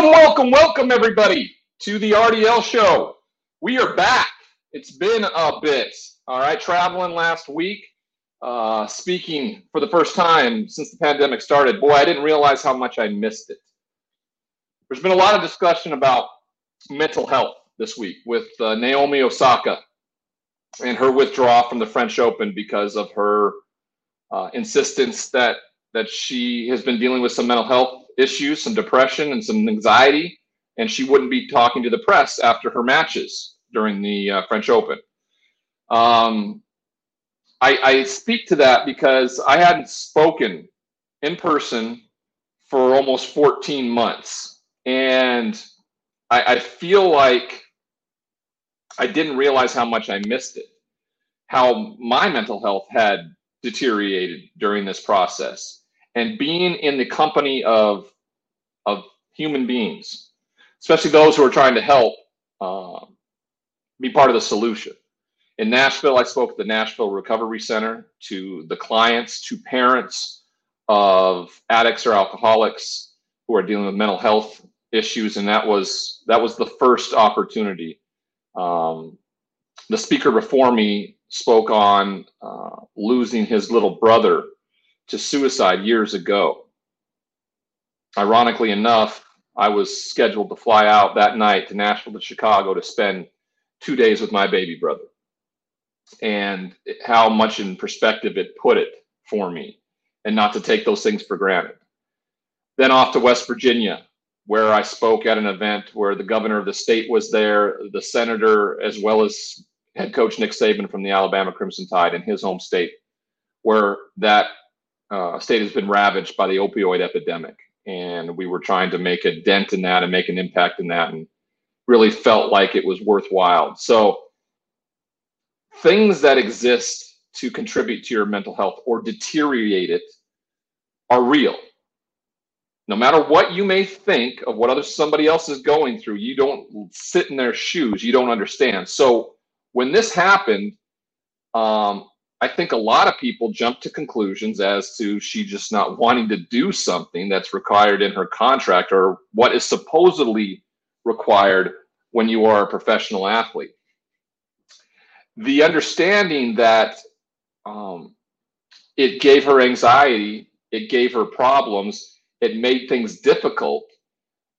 Welcome, welcome, welcome, everybody, to the RDL show. We are back. It's been a bit. All right, traveling last week, uh, speaking for the first time since the pandemic started. Boy, I didn't realize how much I missed it. There's been a lot of discussion about mental health this week with uh, Naomi Osaka and her withdrawal from the French Open because of her uh, insistence that that she has been dealing with some mental health issues, some depression, and some anxiety, and she wouldn't be talking to the press after her matches during the uh, French Open. Um, I, I speak to that because I hadn't spoken in person for almost 14 months, and I, I feel like I didn't realize how much I missed it, how my mental health had deteriorated during this process and being in the company of of human beings, especially those who are trying to help, uh, be part of the solution. In Nashville, I spoke at the Nashville Recovery Center to the clients, to parents of addicts or alcoholics who are dealing with mental health issues, and that was that was the first opportunity. Um, the speaker before me spoke on uh, losing his little brother to suicide years ago. Ironically enough, I was scheduled to fly out that night to Nashville to Chicago to spend two days with my baby brother. And how much in perspective it put it for me, and not to take those things for granted. Then off to West Virginia, where I spoke at an event where the governor of the state was there, the senator, as well as head coach Nick Saban from the Alabama Crimson Tide in his home state, where that uh, state has been ravaged by the opioid epidemic, and we were trying to make a dent in that and make an impact in that, and really felt like it was worthwhile. So, things that exist to contribute to your mental health or deteriorate it are real. No matter what you may think of what other somebody else is going through, you don't sit in their shoes. You don't understand. So when this happened, um, I think a lot of people jump to conclusions as to she just not wanting to do something that's required in her contract or what is supposedly required when you are a professional athlete. The understanding that um, it gave her anxiety, it gave her problems, it made things difficult,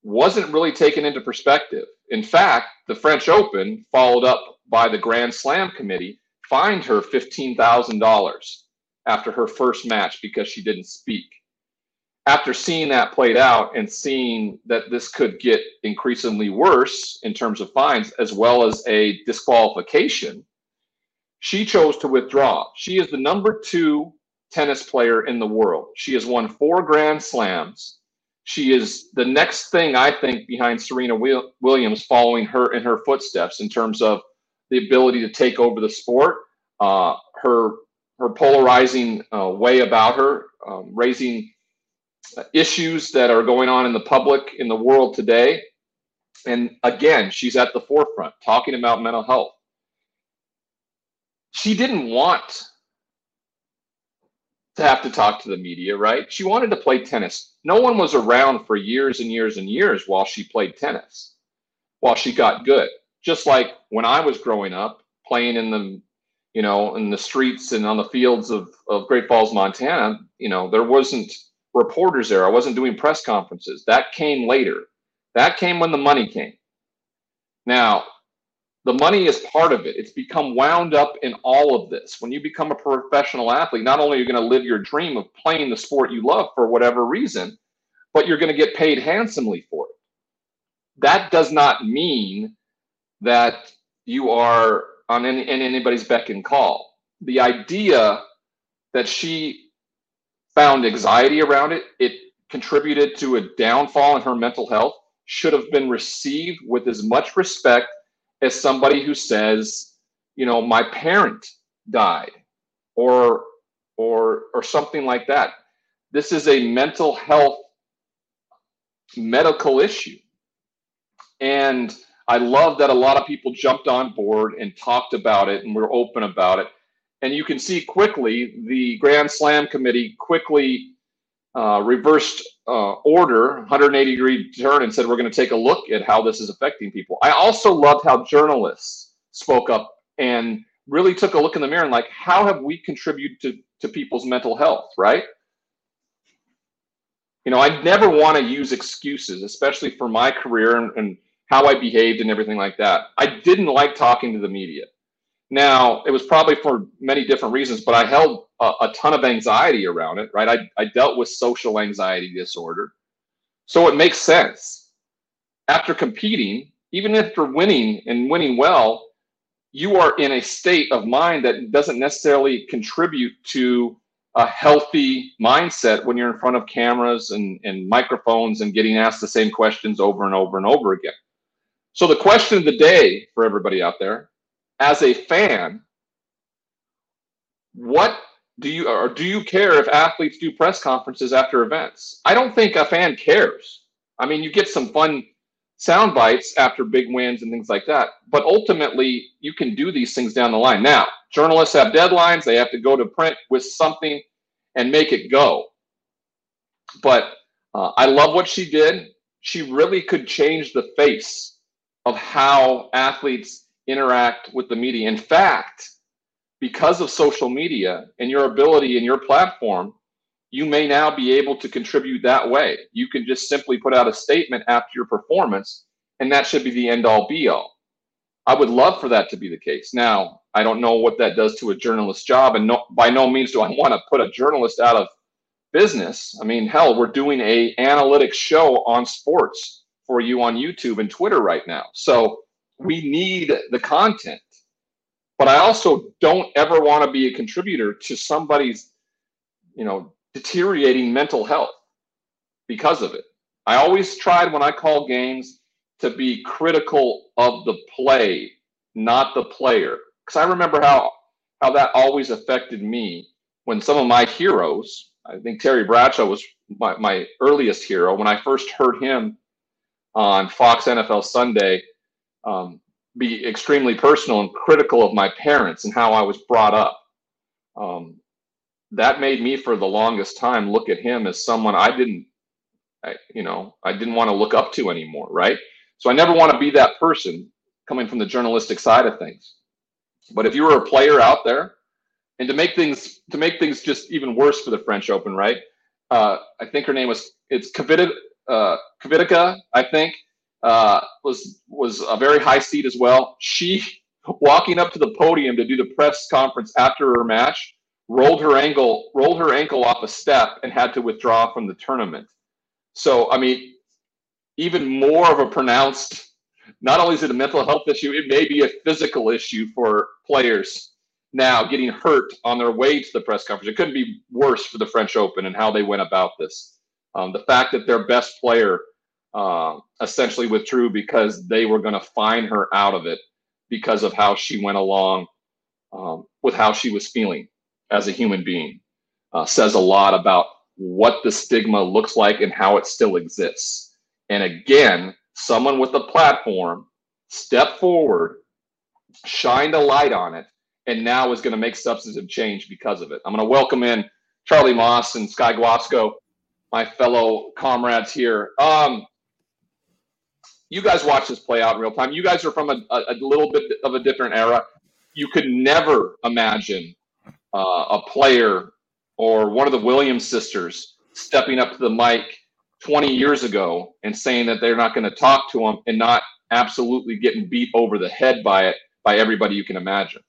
wasn't really taken into perspective. In fact, the French Open, followed up by the Grand Slam committee, fined her $15,000 after her first match because she didn't speak. After seeing that played out and seeing that this could get increasingly worse in terms of fines as well as a disqualification, she chose to withdraw. She is the number two tennis player in the world. She has won four Grand Slams. She is the next thing I think behind Serena Williams, following her in her footsteps in terms of the ability to take over the sport. Uh, her her polarizing uh, way about her, um, raising issues that are going on in the public in the world today. And again, she's at the forefront talking about mental health. She didn't want to have to talk to the media, right? She wanted to play tennis. No one was around for years and years and years while she played tennis, while she got good. Just like when I was growing up, playing in the, you know, in the streets and on the fields of, of Great Falls, Montana, you know, there wasn't reporters there. I wasn't doing press conferences. That came later. That came when the money came. Now, the money is part of it. It's become wound up in all of this. When you become a professional athlete, not only are you going to live your dream of playing the sport you love for whatever reason, but you're going to get paid handsomely for it. That does not mean that you are on any, in anybody's beck and call. The idea that she found anxiety around it, it contributed to a downfall in her mental health, should have been received with as much respect as somebody who says, you know, my parent died or or or something like that. This is a mental health medical issue. And I love that a lot of people jumped on board and talked about it and were open about it. And you can see quickly the Grand Slam committee quickly uh, reversed uh, order, 180 degree turn, and said, We're going to take a look at how this is affecting people. I also loved how journalists spoke up and really took a look in the mirror and, like, how have we contributed to, to people's mental health, right? You know, I never want to use excuses, especially for my career and, and how I behaved and everything like that. I didn't like talking to the media. Now, it was probably for many different reasons, but I held a, a, ton of anxiety around it, right? I, I dealt with social anxiety disorder. So it makes sense. After competing, even after winning and winning well, you are in a state of mind that doesn't necessarily contribute to a healthy mindset when you're in front of cameras and, and microphones and getting asked the same questions over and over and over again. So the question of the day for everybody out there as a fan, what do you or do you care if athletes do press conferences after events? I don't think a fan cares. I mean, you get some fun sound bites after big wins and things like that, but ultimately you can do these things down the line. Now, journalists have deadlines; they have to go to print with something and make it go. But uh, I love what she did. She really could change the face of how athletes interact with the media. In fact, because of social media and your ability and your platform, you may now be able to contribute that way. You can just simply put out a statement after your performance, and that should be the end all be all. I would love for that to be the case. Now, I don't know what that does to a journalist's job, and no, by no means do I want to put a journalist out of business. I mean, hell, we're doing a analytics show on sports for you on YouTube and Twitter right now. So we need the content. But I also don't ever want to be a contributor to somebody's, you know, deteriorating mental health because of it. I always tried when I call games to be critical of the play, not the player. Because I remember how how that always affected me when some of my heroes, I think Terry Bradshaw was my, my earliest hero, when I first heard him on Fox NFL Sunday um, be extremely personal and critical of my parents and how I was brought up. Um, that made me, for the longest time, look at him as someone I didn't, I, you know, I didn't want to look up to anymore, right? So I never want to be that person coming from the journalistic side of things. But if you were a player out there, and to make things to make things just even worse for the French Open, right? Uh, I think her name was it's Kavita, uh, Kavitica, I think uh, was was a very high seed as well. She walking up to the podium to do the press conference after her match rolled her ankle rolled her ankle off a step and had to withdraw from the tournament. So I mean, even more of a pronounced. Not only is it a mental health issue, it may be a physical issue for players now getting hurt on their way to the press conference. It couldn't be worse for the French Open and how they went about this. Um, the fact that their best player uh, essentially withdrew because they were going to fine her out of it because of how she went along um, with how she was feeling as a human being. Uh, says a lot about what the stigma looks like and how it still exists. And again, someone with a platform stepped forward, shined a light on it, and now is going to make substantive change because of it. I'm going to welcome in Charlie Moss and Sky Guasco, my fellow comrades here. Um, you guys watch this play out in real time. You guys are from a, a, a little bit of a different era. You could never imagine uh, a player or one of the Williams sisters stepping up to the mic 20 years ago and saying that they're not going to talk to them and not absolutely getting beat over the head by it by everybody you can imagine.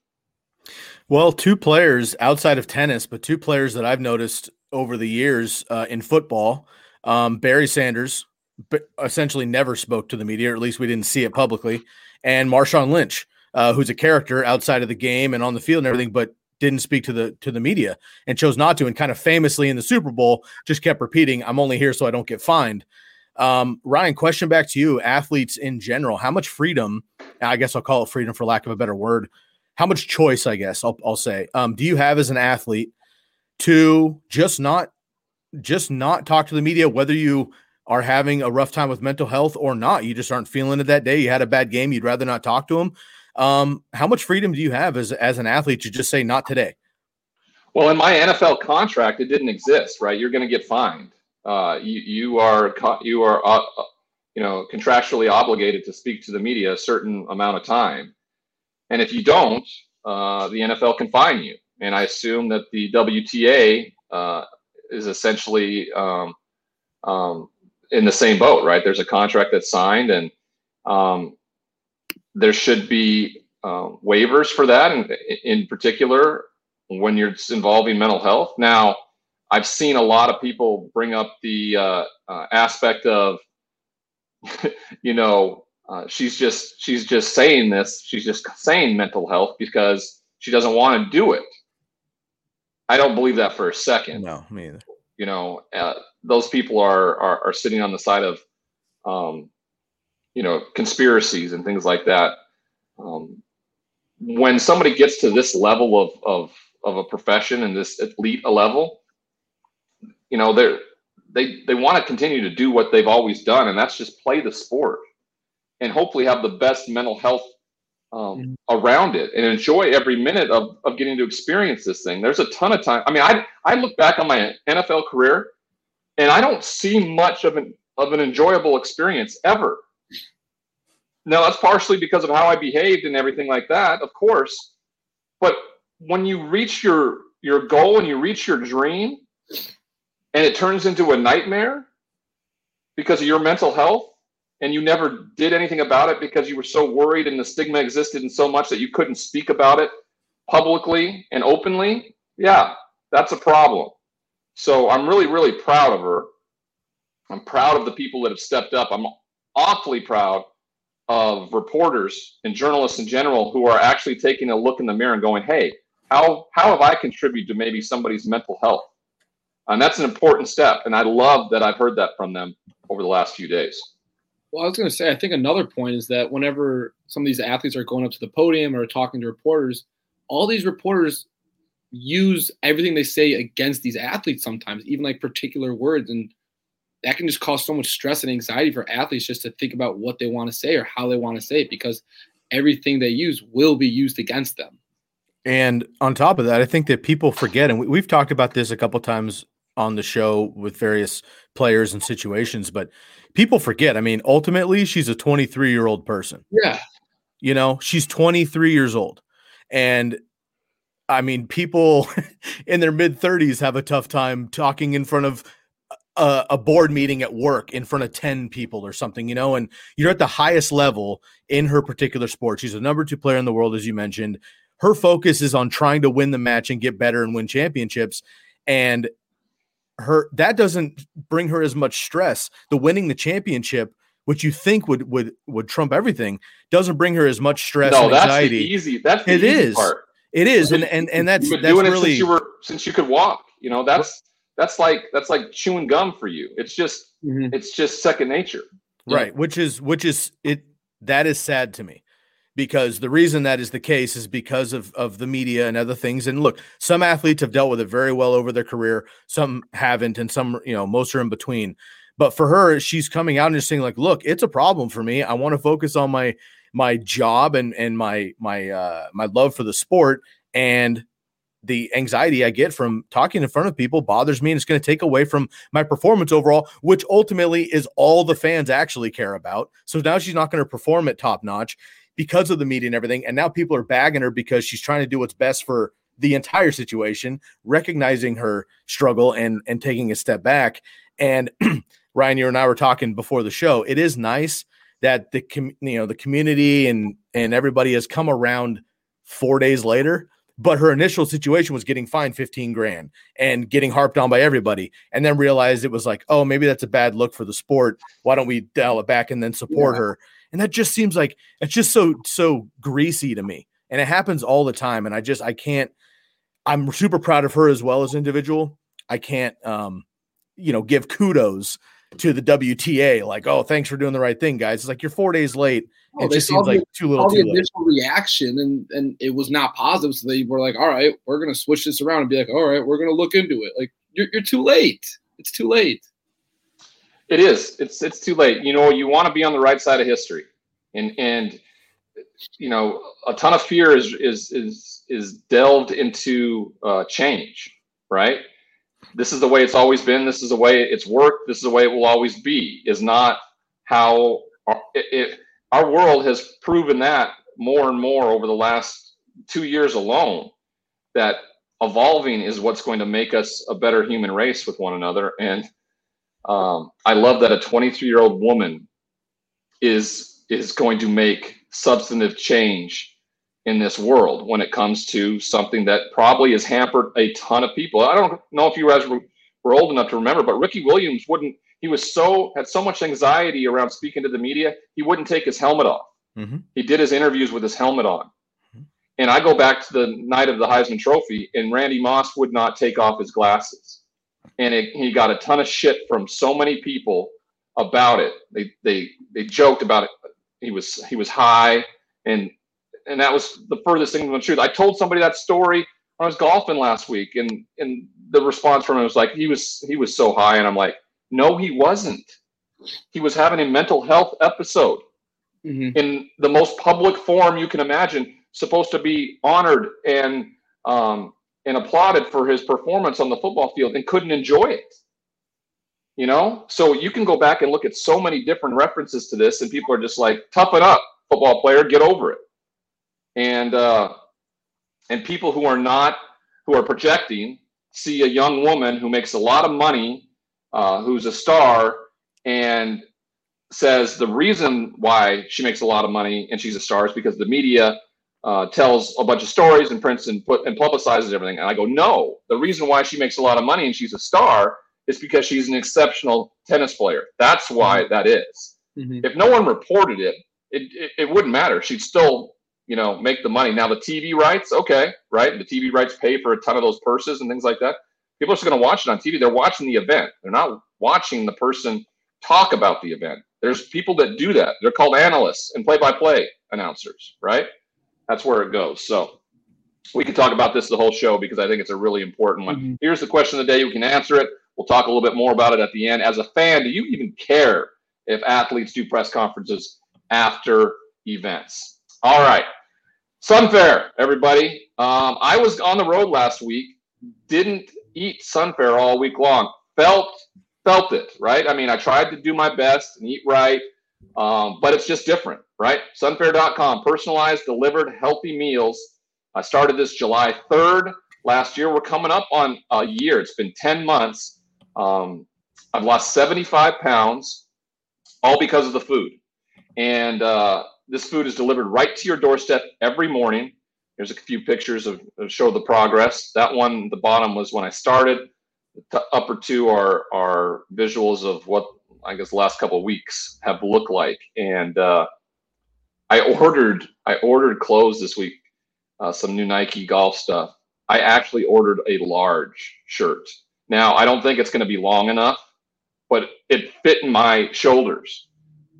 Well, two players outside of tennis, but two players that I've noticed over the years uh, in football. Um, Barry Sanders essentially never spoke to the media, or at least we didn't see it publicly, and Marshawn Lynch, uh, who's a character outside of the game and on the field and everything, but didn't speak to the to the media and chose not to, and kind of famously in the Super Bowl just kept repeating, "I'm only here so I don't get fined." Um, Ryan, question back to you: athletes in general, how much freedom? I guess I'll call it freedom for lack of a better word. How much choice? I guess I'll, I'll say. Um, do you have as an athlete to just not just not talk to the media, whether you are having a rough time with mental health or not? You just aren't feeling it that day. You had a bad game. You'd rather not talk to them. Um, how much freedom do you have as as an athlete to just say not today? Well, in my NFL contract, it didn't exist. Right, you're going to get fined. Uh, you you are you are uh, you know contractually obligated to speak to the media a certain amount of time, and if you don't, uh, the NFL can fine you. And I assume that the WTA uh, is essentially um, um, in the same boat, right? There's a contract that's signed, and um, there should be uh, waivers for that, and in particular when you're involving mental health. Now, I've seen a lot of people bring up the uh, uh, aspect of, you know, uh, she's just she's just saying this. She's just saying mental health because she doesn't want to do it. I don't believe that for a second. No, me either. You know, uh, those people are, are, are sitting on the side of, um, you know, conspiracies and things like that. Um, when somebody gets to this level of, of, of a profession and this elite a level, you know, they're, they, they want to continue to do what they've always done, and that's just play the sport and hopefully have the best mental health um, mm-hmm. around it and enjoy every minute of, of getting to experience this thing. There's a ton of time. I mean, I, I look back on my NFL career and I don't see much of an of an enjoyable experience ever. Now that's partially because of how I behaved and everything like that, of course. But when you reach your your goal and you reach your dream and it turns into a nightmare because of your mental health and you never did anything about it because you were so worried and the stigma existed and so much that you couldn't speak about it publicly and openly, yeah, that's a problem. So I'm really, really proud of her. I'm proud of the people that have stepped up. I'm awfully proud of reporters and journalists in general who are actually taking a look in the mirror and going, hey, how, how have I contributed to maybe somebody's mental health? And that's an important step. And I love that I've heard that from them over the last few days. Well, I was going to say, I think another point is that whenever some of these athletes are going up to the podium or talking to reporters, all these reporters use everything they say against these athletes sometimes, even like particular words. And that can just cause so much stress and anxiety for athletes just to think about what they want to say or how they want to say it because everything they use will be used against them. And on top of that, I think that people forget, and we, have talked about this a couple times on the show with various players and situations, but people forget. I mean, ultimately, she's a 23 year old person. Yeah. You know, she's 23 years old. And I mean, people in their mid 30s have a tough time talking in front of a, a, board meeting at work in front of 10 people or something, you know, and you're at the highest level in her particular sport. She's a number two player in the world, as you mentioned. Her focus is on trying to win the match and get better and win championships. And her that doesn't bring her as much stress. The winning the championship which you think would would would trump everything doesn't bring her as much stress no, and anxiety. That's easy. That's the it easy is. part. It is, and and and that's You've been that's doing really, it since you were since you could walk. You know, that's that's like that's like chewing gum for you. It's just mm-hmm. it's just second nature. Right, which is which is it that is sad to me. Because the reason that is the case is because of of the media and other things. And look, some athletes have dealt with it very well over their career, some haven't, and some you know most are in between. But for her, she's coming out and just saying like, "Look, it's a problem for me. I want to focus on my my job and and my my uh, my love for the sport and." The anxiety I get from talking in front of people bothers me, and it's going to take away from my performance overall, which ultimately is all the fans actually care about. So now she's not going to perform at top notch because of the media and everything. And now people are bagging her because she's trying to do what's best for the entire situation, recognizing her struggle and and taking a step back. And Ryan, you and I were talking before the show. It is nice that the com- you know the community and and everybody has come around four days later. But her initial situation was getting fined 15 grand and getting harped on by everybody, and then realized it was like, oh, maybe that's a bad look for the sport. Why don't we dial it back and then support yeah. her? And that just seems like it's just so so greasy to me. And it happens all the time. And I just I can't I'm super proud of her as well as individual. I can't um you know give kudos to the WTA like, oh, thanks for doing the right thing, guys. It's like you're four days late. Oh, it just seems the, like too little. All the initial reaction and and it was not positive. So they were like, all right, we're gonna switch this around and be like, all right, we're gonna look into it. Like you're you're too late. It's too late. It is. It's it's too late. You know, you want to be on the right side of history, and and you know, a ton of fear is is is is delved into uh, change, right? This is the way it's always been. This is the way it's worked. This is the way it will always be. Is not how our, it, our world has proven that more and more over the last two years alone. That evolving is what's going to make us a better human race with one another, and um, I love that a 23 year old woman is is going to make substantive change in this world when it comes to something that probably has hampered a ton of people. I don't know if you guys were, were old enough to remember, but Ricky Williams wouldn't. He was so had so much anxiety around speaking to the media, he wouldn't take his helmet off. Mm-hmm. He did his interviews with his helmet on. Mm-hmm. And I go back to the night of the Heisman Trophy, and Randy Moss would not take off his glasses and it, he got a ton of shit from so many people about it. They they they joked about it. He was he was high, and and that was the furthest thing from the truth. I told somebody that story when I was golfing last week, and and the response from him was like he was he was so high, and I'm like, no, he wasn't. He was having a mental health episode mm-hmm. in the most public form you can imagine, supposed to be honored and um, and applauded for his performance on the football field and couldn't enjoy it. You know, so you can go back and look at so many different references to this, and people are just like, "Toughen up, football player, get over it." And uh, and people who are not who are projecting see a young woman who makes a lot of money, uh, who's a star, and says the reason why she makes a lot of money and she's a star is because the media uh, tells a bunch of stories and prints and put and publicizes everything. And I go, no, the reason why she makes a lot of money and she's a star is because she's an exceptional tennis player. That's why mm-hmm. that is. Mm-hmm. If no one reported it, it, it, it wouldn't matter. She'd still, you know, make the money. Now the TV rights, okay, right? The TV rights pay for a ton of those purses and things like that. People are just going to watch it on TV. They're watching the event. They're not watching the person talk about the event. There's people that do that. They're called analysts and play-by-play announcers, right? That's where it goes. So we could talk about this the whole show because I think it's a really important one. Mm-hmm. Here's the question of the day. You can answer it. We'll talk a little bit more about it at the end. As a fan, do you even care if athletes do press conferences after events? All right. Sunfare, everybody. Um, I was on the road last week. Didn't eat Sunfare all week long. Felt felt it, right? I mean, I tried to do my best and eat right, um, but it's just different right? Sunfare.com, personalized, delivered, healthy meals. I started this July 3rd last year. We're coming up on a year. It's been 10 months. Um, I've lost 75 pounds, all because of the food. And uh, this food is delivered right to your doorstep every morning. Here's a few pictures of, of show the progress. That one, the bottom was when I started. The upper two are are visuals of what I guess the last couple of weeks have looked like. And uh, I ordered I ordered clothes this week, uh, some new Nike golf stuff. I actually ordered a large shirt. Now I don't think it's going to be long enough, but it fit in my shoulders.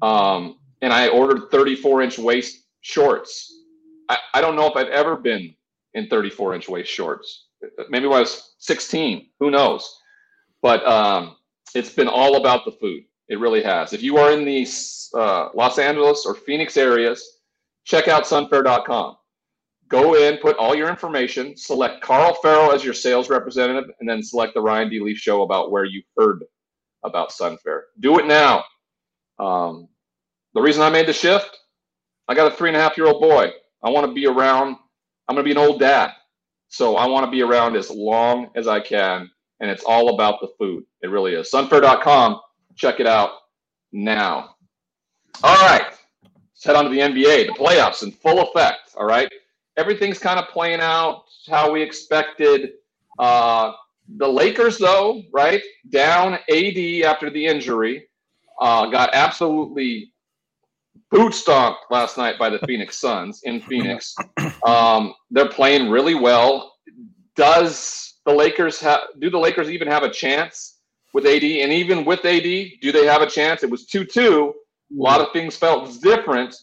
Um, and I ordered 34 inch waist shorts. I, I don't know if I've ever been in 34 inch waist shorts. Maybe when I was 16, who knows? But um, it's been all about the food. It really has. If you are in the uh, Los Angeles or Phoenix areas, check out sunfare.com. Go in, put all your information, select Carl Ferro as your sales representative, and then select the Ryan D. Leaf show about where you heard about Sunfare. Do it now. Um, the reason I made the shift, I got a three and a half year old boy. I want to be around. I'm going to be an old dad. So I want to be around as long as I can. And it's all about the food. It really is. Sunfare.com. Check it out now. All right. Let's head on to the NBA. The playoffs in full effect. All right. Everything's kind of playing out how we expected. Uh, the Lakers, though, right, down AD after the injury, uh, got absolutely boot stomped last night by the Phoenix Suns in Phoenix. Um, they're playing really well. Does the Lakers have? Do the Lakers even have a chance with AD? And even with AD, do they have a chance? It was two-two. A lot of things felt different.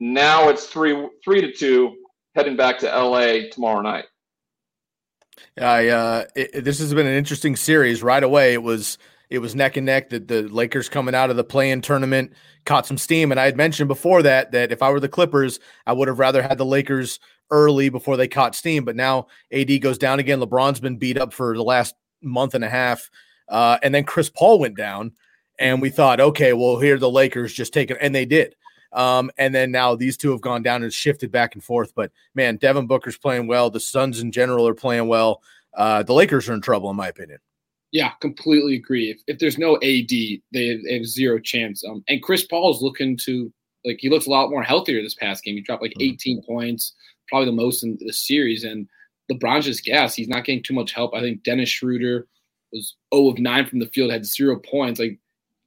Now it's three three to two, heading back to LA tomorrow night. I uh, it, this has been an interesting series. Right away, it was it was neck and neck. That the Lakers coming out of the play-in tournament caught some steam, and I had mentioned before that that if I were the Clippers, I would have rather had the Lakers early before they caught steam. But now AD goes down again. LeBron's been beat up for the last month and a half, uh, and then Chris Paul went down, and we thought, okay, well here the Lakers just take it, and they did. Um, and then now these two have gone down and shifted back and forth. But man, Devin Booker's playing well. The Suns in general are playing well. Uh, the Lakers are in trouble, in my opinion. Yeah, completely agree. If, if there's no AD, they have, they have zero chance. Um, and Chris Paul is looking to like he looks a lot more healthier this past game. He dropped like mm-hmm. 18 points, probably the most in the series. And LeBron's just gas. He's not getting too much help. I think Dennis Schroeder was 0 of 9 from the field, had zero points. Like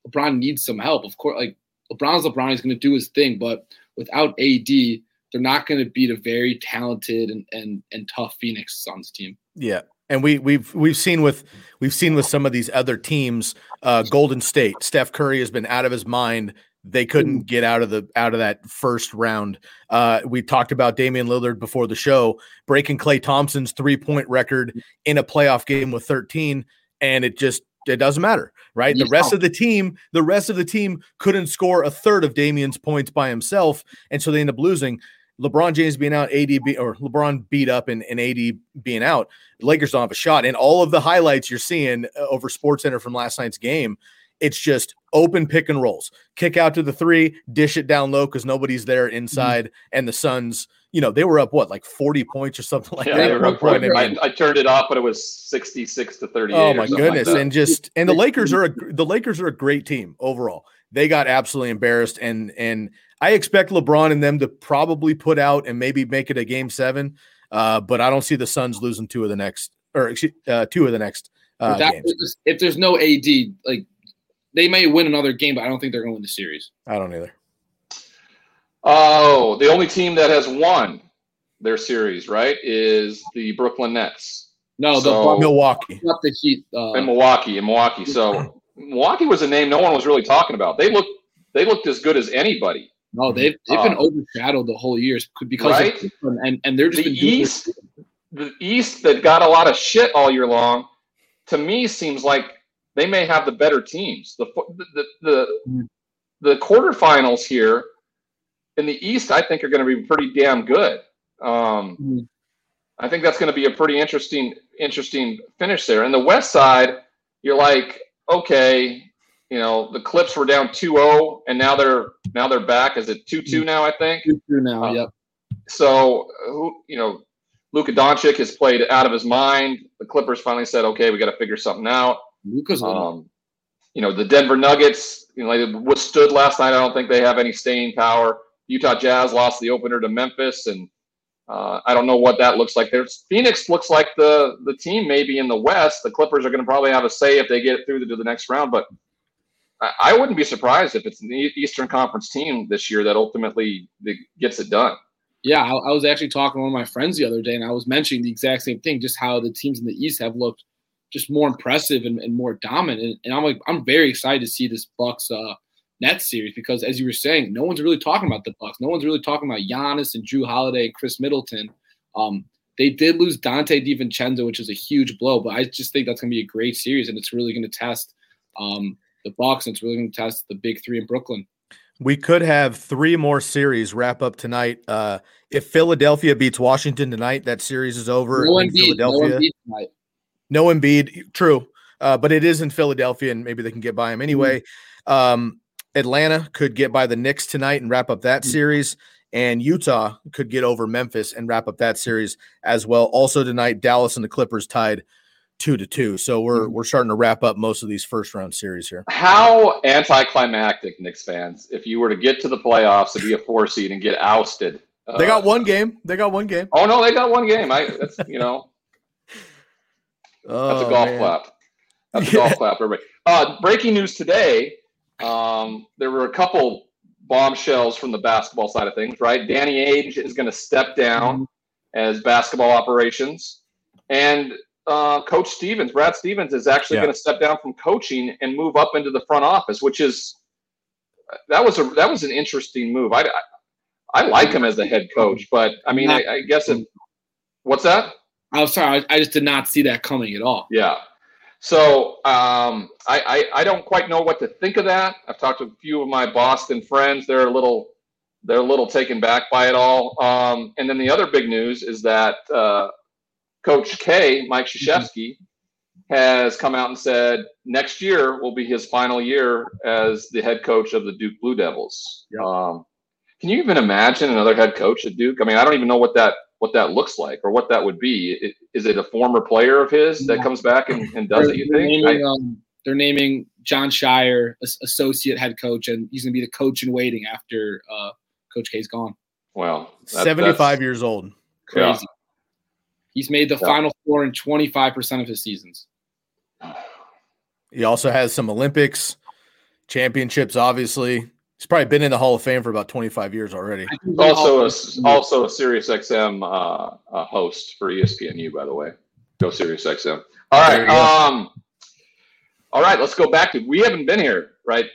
LeBron needs some help. Of course, like LeBron's LeBron. He's going to do his thing, but without AD, they're not going to beat a very talented and, and and tough Phoenix Suns team. Yeah, and we we've we've seen with we've seen with some of these other teams, uh, Golden State. Steph Curry has been out of his mind. They couldn't get out of the out of that first round. Uh, we talked about Damian Lillard before the show, breaking Klay Thompson's three point record in a playoff game with 13, and it just it doesn't matter, right? The rest of the team, the rest of the team couldn't score a third of Damian's points by himself, and so they end up losing. LeBron James being out, AD be, or LeBron beat up, and, and AD being out, the Lakers don't have a shot. And all of the highlights you're seeing uh, over Sports Center from last night's game, it's just open pick and rolls, kick out to the three, dish it down low because nobody's there mm-hmm. inside, mm-hmm. and the Suns you know, they were up what, like 40 points or something like yeah, that. They were up I, I, turned it off, but it was 66 to 38. Oh my goodness. Like and just and the Lakers are a the Lakers are a great team overall. They got absolutely embarrassed and and I expect LeBron and them to probably put out and maybe make it a game seven. Uh, but I don't see the Suns losing two of the next or uh, two of the next uh, that, games. If there's no AD, like they may win another game, but I don't think they're going to win the series. I don't either. Oh, the only team that has won their series, right, is the Brooklyn Nets. No, so, the Milwaukee. Not the Heat. Uh, in Milwaukee, in Milwaukee. So Milwaukee was a name no one was really talking about. They looked they looked as good as anybody. No, they've they've been uh, overshadowed the whole year because right? of and and they're just the East. The East that got a lot of shit all year long, to me seems like they may have the better teams. The the the, the, mm. the quarterfinals here in the East, I think, are going to be pretty damn good. Um, mm-hmm. I think that's going to be a pretty interesting, interesting finish there. And the West side, you're like, okay, you know, the Clips were down 2-0, and now they're now they're back. Is it 2-2 mm-hmm. now? I think 2-2 now. Uh, yep. So, who you know, Luka Doncic has played out of his mind. The Clippers finally said, okay, we got to figure something out. Luka's um, you know, the Denver Nuggets, you know, they withstood last night. I don't think they have any staying power. Utah Jazz lost the opener to Memphis, and uh, I don't know what that looks like. There's Phoenix looks like the the team maybe in the West. The Clippers are going to probably have a say if they get through to the next round, but I, I wouldn't be surprised if it's an Eastern Conference team this year that ultimately gets it done. Yeah, I, I was actually talking to one of my friends the other day, and I was mentioning the exact same thing, just how the teams in the East have looked just more impressive and, and more dominant. And I'm like, I'm very excited to see this Bucks uh, Nets series because, as you were saying, no one's really talking about the Bucks. No one's really talking about Giannis and Jrue Holiday and Khris Middleton. Um, they did lose Donte DiVincenzo, which is a huge blow, but I just think that's going to be a great series, and it's really going to test um, the Bucks, and it's really going to test the big three in Brooklyn. We could have three more series wrap up tonight. Uh, if Philadelphia beats Washington tonight, that series is over. No Embiid, no Embiid tonight. No Embiid, true, uh, but it is in Philadelphia, and maybe they can get by him anyway. Mm-hmm. Um, Atlanta could get by the Knicks tonight and wrap up that mm-hmm. series, and Utah could get over Memphis and wrap up that series as well. Also tonight, Dallas and the Clippers tied two to two. So we're mm-hmm. we're starting to wrap up most of these first round series here. How anticlimactic, Knicks fans, if you were to get to the playoffs to be a four seed and get ousted. Uh, they got one game. They got one game. Oh no, they got one game. I that's you know. oh, that's a golf man. clap. That's a golf clap, everybody. Uh, breaking news today. Um, there were a couple bombshells from the basketball side of things, right? Danny Ainge is going to step down mm-hmm. as basketball operations, and uh, Coach Stevens, Brad Stevens, is actually yeah. going to step down from coaching and move up into the front office, which is that was a that was an interesting move. I, I, I like him as the head coach, but I mean, I, I guess it. What's that? I'm sorry, I, I just did not see that coming at all. Yeah. So um, I, I, I don't quite know what to think of that. I've talked to a few of my Boston friends. They're a little they're a little taken back by it all. Um, and then the other big news is that uh, Coach K, Mike mm-hmm. Krzyzewski, has come out and said next year will be his final year as the head coach of the Duke Blue Devils. Yep. Um, can you even imagine another head coach at Duke? I mean, I don't even know what that what that looks like or what that would be. Is it a former player of his that comes back and, and does they're, it? You think? Naming, I, um, they're naming Jon Scheyer associate head coach, and he's going to be the coach in waiting after uh, Coach K's gone. Well, that, seventy-five years old. Crazy. Yeah. He's made the yeah. Final Four in twenty-five percent of his seasons. He also has some Olympics championships. Obviously, He's probably been in the Hall of Fame for about 25 years already. Also, a, also a Sirius XM uh, uh, host for ESPNU, by the way. Go Sirius XM. All right. Um, all right. Let's go back to. We haven't been here, right?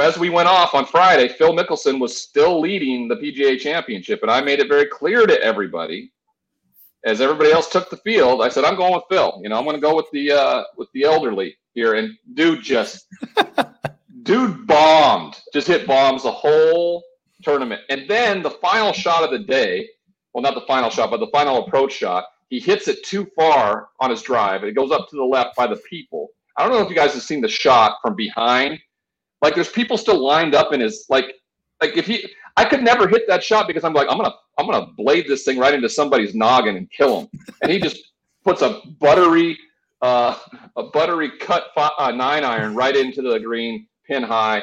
As we went off on Friday, Phil Mickelson was still leading the PGA Championship, and I made it very clear to everybody, as everybody else took the field. I said, "I'm going with Phil. You know, I'm going to go with the uh, with the elderly here." And dude just dude bombed, just hit bombs the whole tournament. And then the final shot of the day, well, not the final shot, but the final approach shot, he hits it too far on his drive, and it goes up to the left by the people. I don't know if you guys have seen the shot from behind. Like, there's people still lined up in his like, like if he, I could never hit that shot because I'm like, I'm gonna, I'm gonna blade this thing right into somebody's noggin and kill him. And he just puts a buttery, uh, a buttery cut five, uh, nine iron right into the green pin high.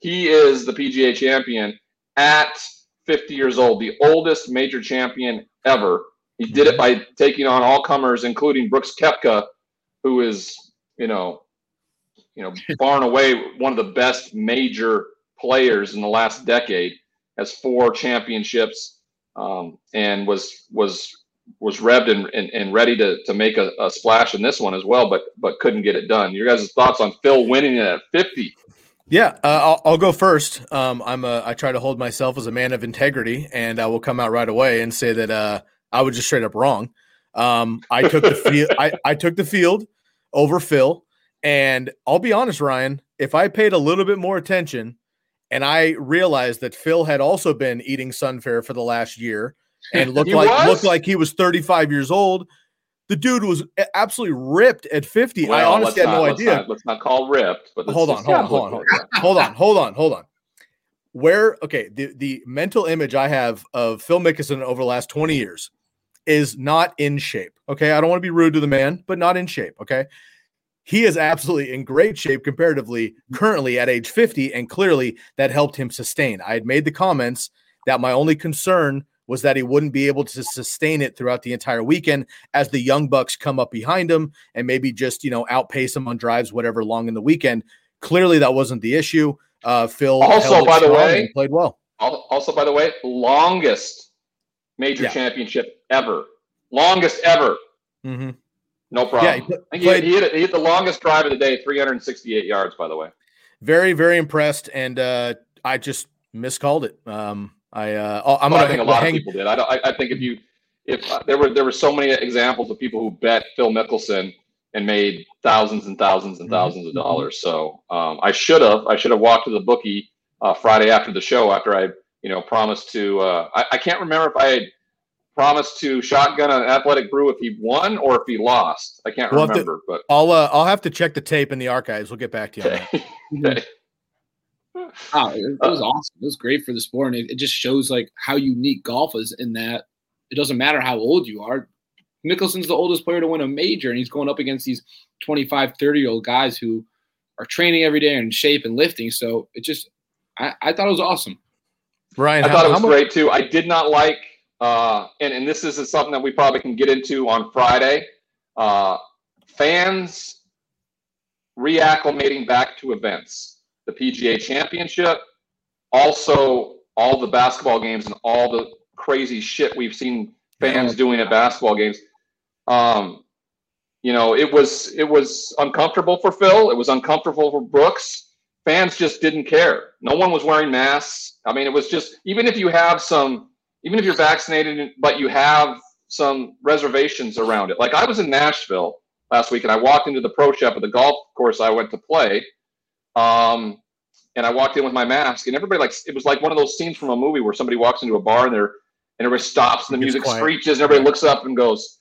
He is the PGA champion at 50 years old, the oldest major champion ever. He did it by taking on all comers, including Brooks Koepka, who is, you know, you know, far and away one of the best major players in the last decade. Has four championships um, and was was was revved and, and, and ready to, to make a, a, splash in this one as well, but but couldn't get it done. Your guys' thoughts on Phil winning it at 50? Yeah, uh, I'll, I'll, go first. Um, I'm a, I try to hold myself as a man of integrity, and I will come out right away and say that uh, I was just straight up wrong. Um, I took the field. I, I took the field over Phil, and I'll be honest, Ryan. If I paid a little bit more attention, and I realized that Phil had also been eating Sunfare for the last year, and looked like was? looked like he was 35 years old, the dude was absolutely ripped at 50. Well, I honestly had not, no let's idea. Not, let's not call ripped, but hold on, hold on, hold on, hold on, hold on, hold on, hold on. Where okay, the the mental image I have of Phil Mickelson over the last 20 years is not in shape. Okay, I don't want to be rude to the man, but not in shape. Okay, he is absolutely in great shape comparatively currently at age 50, and clearly that helped him sustain. I had made the comments that my only concern was that he wouldn't be able to sustain it throughout the entire weekend as the young bucks come up behind him and maybe just you know outpace him on drives whatever long in the weekend. Clearly that wasn't the issue. Uh phil also by the way played well. also by the way longest major yeah. championship ever. Longest ever. Mm-hmm. no problem. yeah, he, played, he, hit, he hit the longest drive of the day 368 yards by the way. Very very impressed, and uh, I just miscalled it. Um, I uh, I'm well, gonna. I think a lot hang, of people did. I, I, I think if you if uh, there were there were so many examples of people who bet Phil Mickelson and made thousands and thousands and 1000s mm-hmm. of dollars. So um, I should have I should have walked to the bookie uh, Friday after the show after I you know promised to uh, I, I can't remember if I had promised to shotgun an athletic brew if he won or if he lost. I can't we'll remember, to, but I'll uh, I'll have to check the tape in the archives. We'll get back to you. okay. Oh, it, was awesome. It was great for the sport, and it, it, just shows like how unique golf is in that it doesn't matter how old you are. Mickelson's the oldest player to win a major, and he's going up against these 25, 30 year old guys who are training every day in shape and lifting. So it just, I, I thought it was awesome. Ryan, I how, thought it was great too. I did not like uh, and, and this is something that we probably can get into on Friday. Uh, fans reacclimating back to events, the PGA Championship, also all the basketball games and all the crazy shit we've seen fans doing at basketball games. Um, you know, it was it was uncomfortable for Phil. It was uncomfortable for Brooks. Fans just didn't care. No one was wearing masks. I mean, it was just even if you have some even if you're vaccinated, but you have some reservations around it. Like I was in Nashville last week and I walked into the pro shop at the golf course I went to play. Um, and I walked in with my mask and everybody like, it was like one of those scenes from a movie where somebody walks into a bar and they're, and everybody stops and the music quiet. screeches and everybody looks up and goes,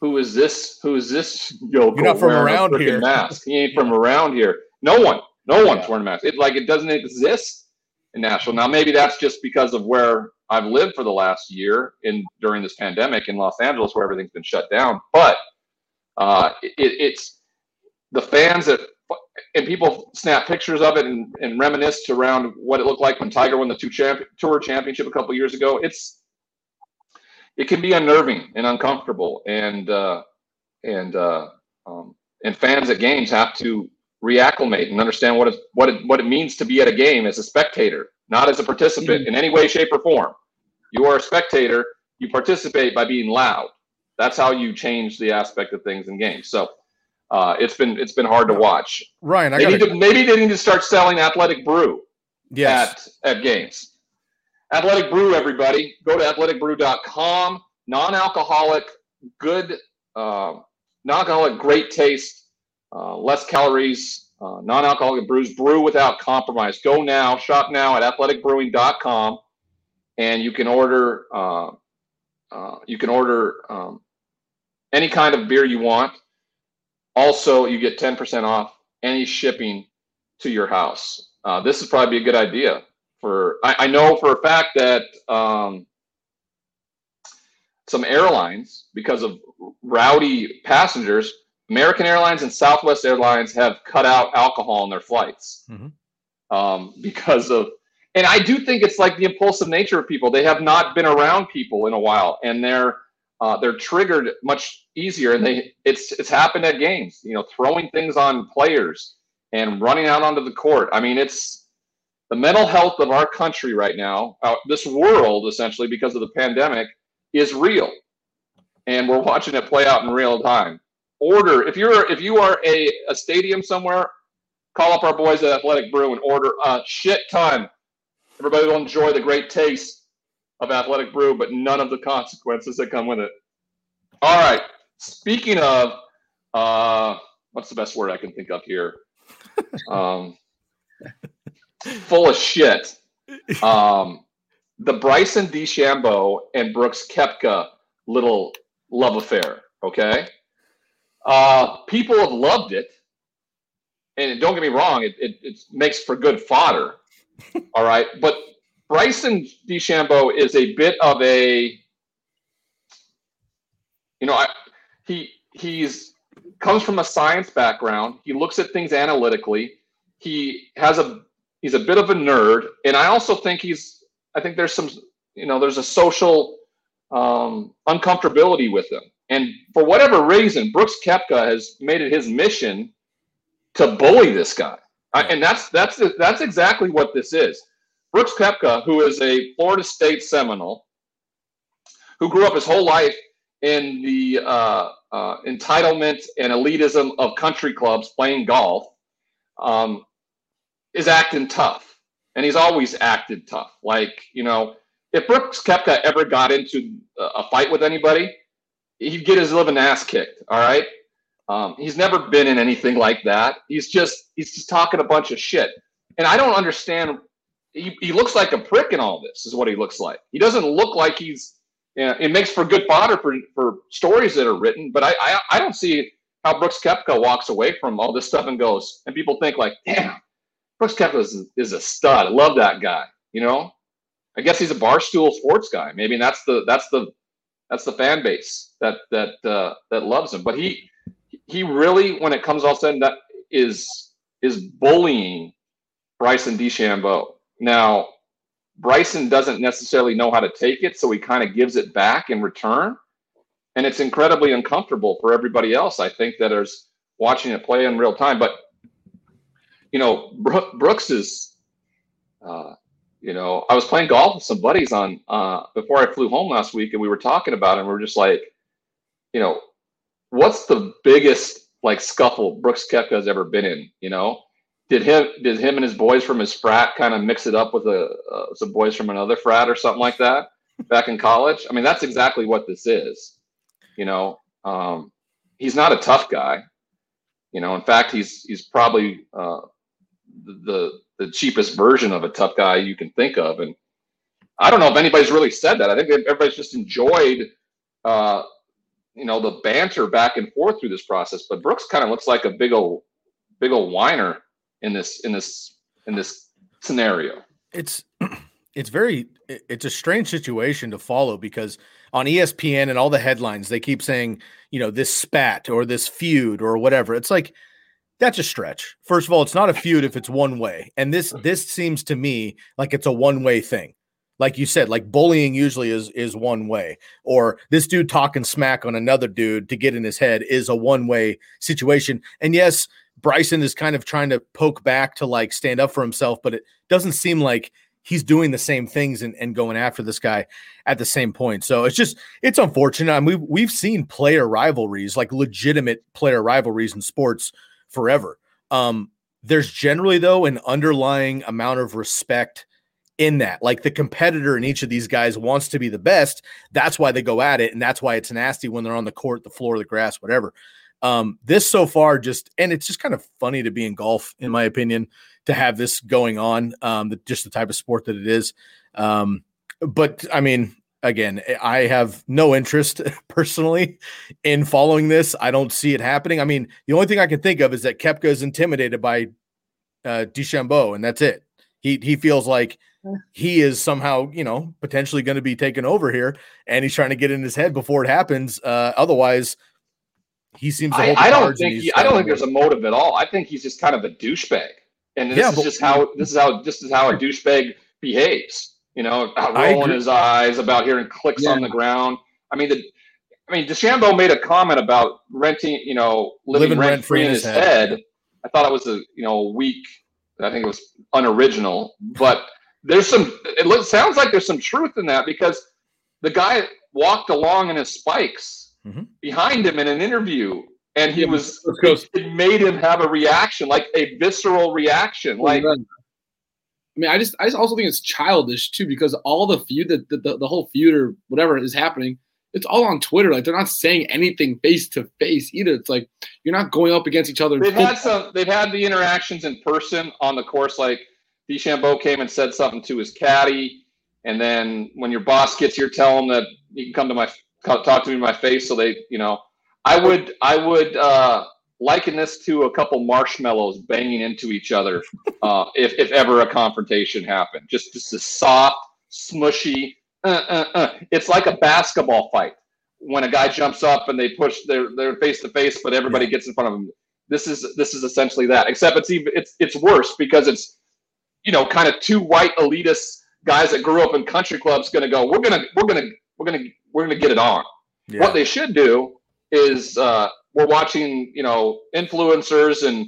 who is this? Who is this? Yo, You're not from around here. Mask. He ain't from around here. No one, no one's yeah. wearing a mask. It like, it doesn't exist in Nashville. Now, maybe that's just because of where I've lived for the last year in during this pandemic in Los Angeles, where everything's been shut down. But uh, it, it's the fans that and people snap pictures of it and, and reminisce around what it looked like when Tiger won the two champ, tour championship a couple years ago. It's it can be unnerving and uncomfortable, and uh, and uh, um, and fans at games have to reacclimate and understand what it what it what it means to be at a game as a spectator, not as a participant mm-hmm. in any way, shape, or form. You are a spectator. You participate by being loud. That's how you change the aspect of things in games. So uh, it's been it's been hard to watch. Ryan, I maybe, gotta... maybe they need to start selling athletic brew yes. at at games. Athletic Brew, everybody, go to athleticbrew.com. Non-alcoholic, good, uh, non-alcoholic, great taste, uh, less calories, uh, non-alcoholic brews. Brew without compromise. Go now, shop now at athleticbrewing.com and you can order uh, uh, you can order um, any kind of beer you want. Also, you get 10% off any shipping to your house. Uh, this is probably a good idea for. I, I know for a fact that um, some airlines, because of rowdy passengers, American Airlines and Southwest Airlines have cut out alcohol in their flights mm-hmm. um, because of and I do think it's like the impulsive nature of people. They have not been around people in a while, and they're uh, they're triggered much easier. And they it's it's happened at games. You know, throwing things on players and running out onto the court. I mean, it's the mental health of our country right now, uh, this world essentially because of the pandemic, is real, and we're watching it play out in real time. Order if you're if you are a, a stadium somewhere, call up our boys at Athletic Brew and order a shit ton Everybody will enjoy the great taste of athletic brew, but none of the consequences that come with it. All right. Speaking of, uh, what's the best word I can think of here? Um, full of shit. Um, the Bryson DeChambeau and Brooks Koepka little love affair. Okay. Uh, people have loved it. And don't get me wrong, it, it, it makes for good fodder. All right. But Bryson DeChambeau is a bit of a, you know, I, he he's comes from a science background. He looks at things analytically. He has a he's a bit of a nerd, and I also think he's I think there's some you know there's a social um, uncomfortability with him. And for whatever reason, Brooks Koepka has made it his mission to bully this guy. I, and that's that's that's exactly what this is. Brooks Koepka, who is a Florida State Seminole, who grew up his whole life in the uh, uh, entitlement and elitism of country clubs playing golf, um, is acting tough, and he's always acted tough. Like you know, if Brooks Koepka ever got into a fight with anybody, he'd get his living ass kicked. All right. Um, he's never been in anything like that. He's just he's just talking a bunch of shit, and I don't understand. He, he looks like a prick in all this. Is what he looks like. He doesn't look like he's. You know, it makes for good fodder for, for stories that are written, but I, I I don't see how Brooks Koepka walks away from all this stuff and goes, and people think like, damn, Brooks Koepka is, is a stud. I love that guy. You know, I guess he's a barstool sports guy. Maybe that's the that's the that's the fan base that that uh, that loves him. But he he really, when it comes all said, and done that is is bullying Bryson DeChambeau. Now, Bryson doesn't necessarily know how to take it, so he kind of gives it back in return, and it's incredibly uncomfortable for everybody else. I think that is watching it play in real time. But you know, Brooks is. Uh, you know, I was playing golf with some buddies on uh, before I flew home last week, and we were talking about it. And we are just like, you know, what's the biggest like scuffle Brooks Koepka has ever been in? You know, did him did him and his boys from his frat kind of mix it up with a uh, some boys from another frat or something like that back in college? I mean, that's exactly what this is. You know, um, he's not a tough guy. You know, in fact, he's he's probably uh, the the cheapest version of a tough guy you can think of, and I don't know if anybody's really said that. I think everybody's just enjoyed uh, you know the banter back and forth through this process. But Brooks kind of looks like a big old big old whiner in this in this in this scenario. It's it's very it's a strange situation to follow because on ESPN and all the headlines they keep saying you know this spat or this feud or whatever. It's like that's a stretch. First of all, it's not a feud if it's one way, and this mm. this seems to me like it's a one way thing like you said like bullying usually is is one way or this dude talking smack on another dude to get in his head is a one way situation and yes bryson is kind of trying to poke back to like stand up for himself but it doesn't seem like he's doing the same things and, and going after this guy at the same point so it's just it's unfortunate I mean, we've, we've seen player rivalries like legitimate player rivalries in sports forever um there's generally though an underlying amount of respect in that. Like the competitor in each of these guys wants to be the best. That's why they go at it. And that's why it's nasty when they're on the court, the floor, the grass, whatever. Um, this so far just, and it's just kind of funny to be in golf, in my opinion, to have this going on, um, the, just the type of sport that it is. Um, but I mean, again, I have no interest personally in following this. I don't see it happening. I mean, the only thing I can think of is that Koepka is intimidated by uh, DeChambeau, and that's it. He he feels like he is somehow, you know, potentially going to be taken over here, and he's trying to get in his head before it happens. Uh, otherwise, he seems. I, I, don't think. He, I don't think there's a motive at all. I think he's just kind of a douchebag, and this yeah, is but, just how this is how this is how a douchebag behaves. You know, rolling his eyes about hearing clicks yeah. on the ground. I mean, the, I mean, DeChambeau made a comment about renting, you know, living, living rent free in his head. head. I thought it was a you know weak. I think it was unoriginal, but there's some it looks sounds like there's some truth in that because the guy walked along in his spikes mm-hmm. behind him in an interview and he yeah, was it made him have a reaction like a visceral reaction like I mean, I just, I just also think it's childish too because all the feud that the, the, the whole feud or whatever is happening, it's all on Twitter. Like they're not saying anything face to face either. It's like you're not going up against each other. They've had some. They've had the interactions in person on the course. Like DeChambeau came and said something to his caddy, and then when your boss gets here, tell him that you can come to my talk to me in my face. So they, you know, I would I would uh, liken this to a couple marshmallows banging into each other uh, if if ever a confrontation happened. Just just a soft, smushy. Uh, uh, uh. It's like a basketball fight when a guy jumps up and they push their they're face to face, but everybody gets in front of them. This is this is essentially that, except it's even it's it's worse because it's you know, kind of two white elitist guys that grew up in country clubs going to go, we're going to, we're going to, we're going to, we're going to get it on. Yeah. What they should do is uh, we're watching, you know, influencers and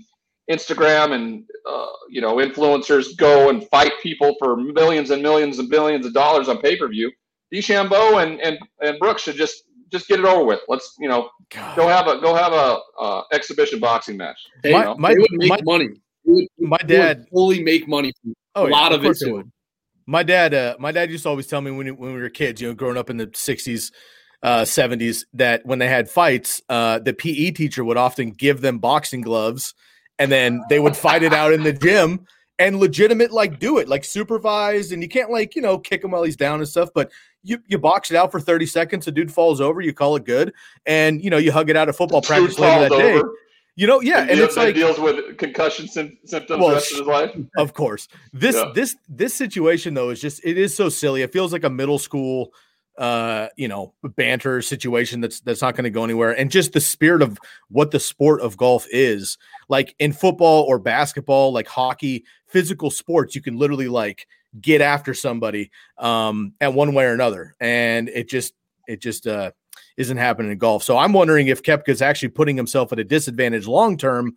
Instagram and, uh, you know, influencers go and fight people for millions and millions and billions of dollars on pay per view. DeChambeau and, and, and Brooks should just just get it over with. Let's you know God. go have a go have a uh, exhibition boxing match. They, my, my, they would make my, money would, my dad fully make money from oh, a yeah, lot of, of it too. My dad, uh, my dad used to always tell me when when we were kids, you know, growing up in the '60s, uh, 70s, that when they had fights, uh, the PE teacher would often give them boxing gloves, and then they would fight it out in the gym and legitimate like do it like supervised and you can't like you know kick him while he's down and stuff but you you box it out for 30 seconds the dude falls over you call it good and you know you hug it out at football practice later that over. day you know yeah and, and it's like deals with concussion symptoms well, the rest of his life? of course. This yeah. this this situation though is just it is so silly. It feels like a middle school uh you know banter situation that's that's not going to go anywhere. And just the spirit of what the sport of golf is like in football or basketball like hockey physical sports you can literally like get after somebody um at one way or another. And it just it just uh isn't happening in golf so i'm wondering if Koepka's actually putting himself at a disadvantage long term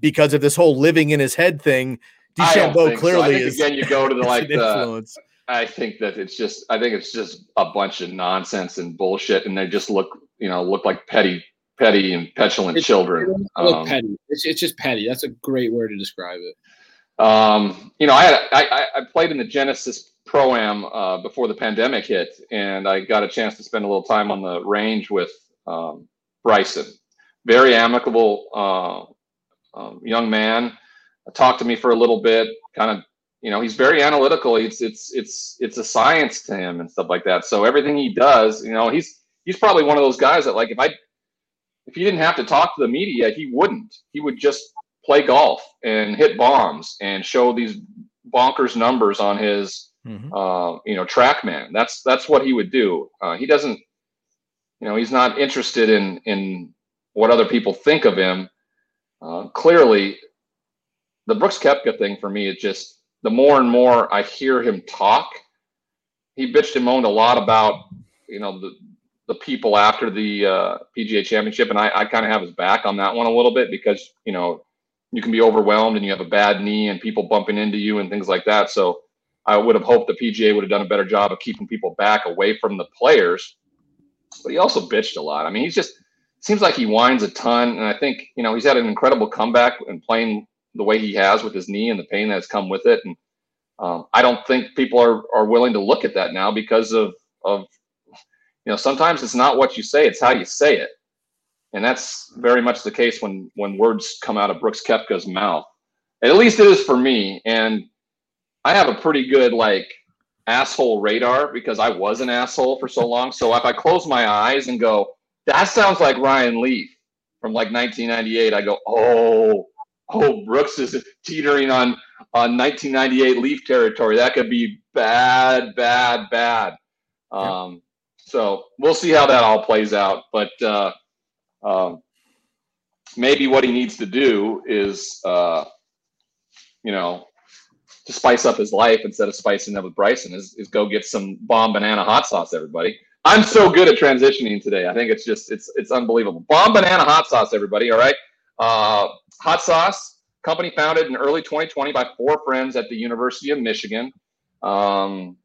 because of this whole living in his head thing DeChambeau clearly so. is again you go to the like the influence I think that it's just I think it's just a bunch of nonsense and bullshit, and they just look you know look like petty petty and petulant it's, children. Um, petty. It's, it's just petty. That's a great word to describe it. Um, you know, I had I, I played in the Genesis Pro Am uh, before the pandemic hit, and I got a chance to spend a little time on the range with um, Bryson. Very amicable uh, um, young man. Talked to me for a little bit, kind of you know he's very analytical it's it's it's it's a science to him and stuff like that so everything he does you know he's he's probably one of those guys that like if i if he didn't have to talk to the media he wouldn't he would just play golf and hit bombs and show these bonkers numbers on his mm-hmm. uh, you know trackman that's that's what he would do uh, he doesn't you know he's not interested in in what other people think of him uh, clearly the brooks koepka thing for me is just the more and more I hear him talk, he bitched and moaned a lot about you know the the people after the uh, PGA Championship, and I, I kind of have his back on that one a little bit because you know you can be overwhelmed and you have a bad knee and people bumping into you and things like that. So I would have hoped the PGA would have done a better job of keeping people back away from the players. But he also bitched a lot. I mean, he's just seems like he whines a ton, and I think you know he's had an incredible comeback and playing the way he has with his knee and the pain that's come with it. And um, I don't think people are, are willing to look at that now because of, of, you know, sometimes it's not what you say, it's how you say it. And that's very much the case when, when words come out of Brooks Koepka's mouth. At least it is for me. And I have a pretty good, like, asshole radar because I was an asshole for so long. So if I close my eyes and go, that sounds like Ryan Leaf from like 1998, I go, oh, oh, Brooks is teetering on on 1998 Leaf territory. That could be bad, bad, bad. Um, so we'll see how that all plays out. But uh, um, maybe what he needs to do is, uh, you know, to spice up his life instead of spicing up with Bryson is, is go get some Bombanana hot sauce, everybody. I'm so good at transitioning today. I think it's just it's it's unbelievable. Bombanana hot sauce, everybody. All right. Uh, hot sauce company founded in early 2020 by four friends at the University of Michigan. Um,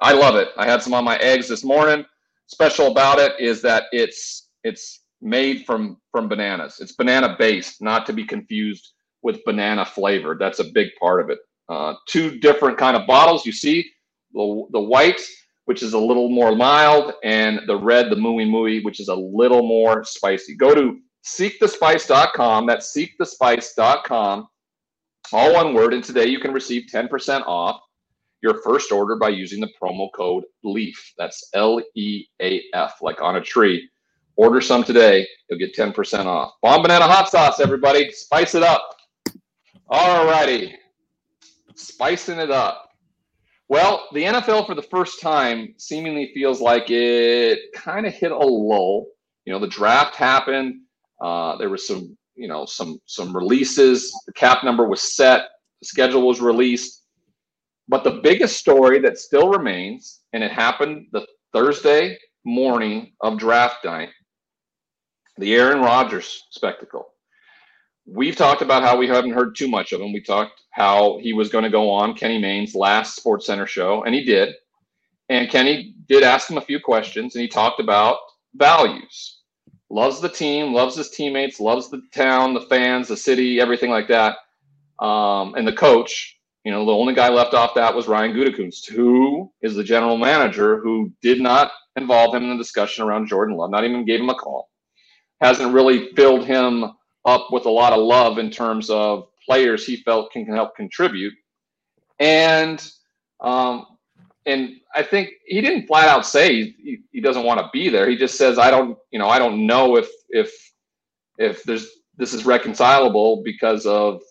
I love it. I had some on my eggs this morning. Special about it is that it's it's made from from bananas. It's banana based, not to be confused with banana flavored. That's a big part of it. Uh, two different kind of bottles. You see the the white, which is a little more mild, and the red, the mooey mooey, which is a little more spicy. Go to seekthespice.com. That's seekthespice.com. All one word. And today you can receive 10% off your first order by using the promo code LEAF. That's L E A F, like on a tree. Order some today. You'll get 10% off. Bombanana hot sauce, everybody. Spice it up. All righty. Spicing it up. Well, the NFL for the first time seemingly feels like it kind of hit a lull. You know, the draft happened. Uh, there was some, you know, some some releases. The cap number was set. The schedule was released. But the biggest story that still remains, and it happened the Thursday morning of draft night, the Aaron Rodgers spectacle. We've talked about how we haven't heard too much of him. We talked how he was going to go on Kenny Mayne's last Sports Center show, and he did. And Kenny did ask him a few questions, and he talked about values loves the team, loves his teammates, loves the town, the fans, the city, everything like that. Um, and the coach, you know, the only guy left off that was Brian Gutekunst, who is the general manager who did not involve him in the discussion around Jordan Love, not even gave him a call. Hasn't really filled him up with a lot of love in terms of players he felt can can help contribute. And um, and I think he didn't flat out say he, he doesn't want to be there. He just says, I don't, you know, I don't know if if if there's this is reconcilable because of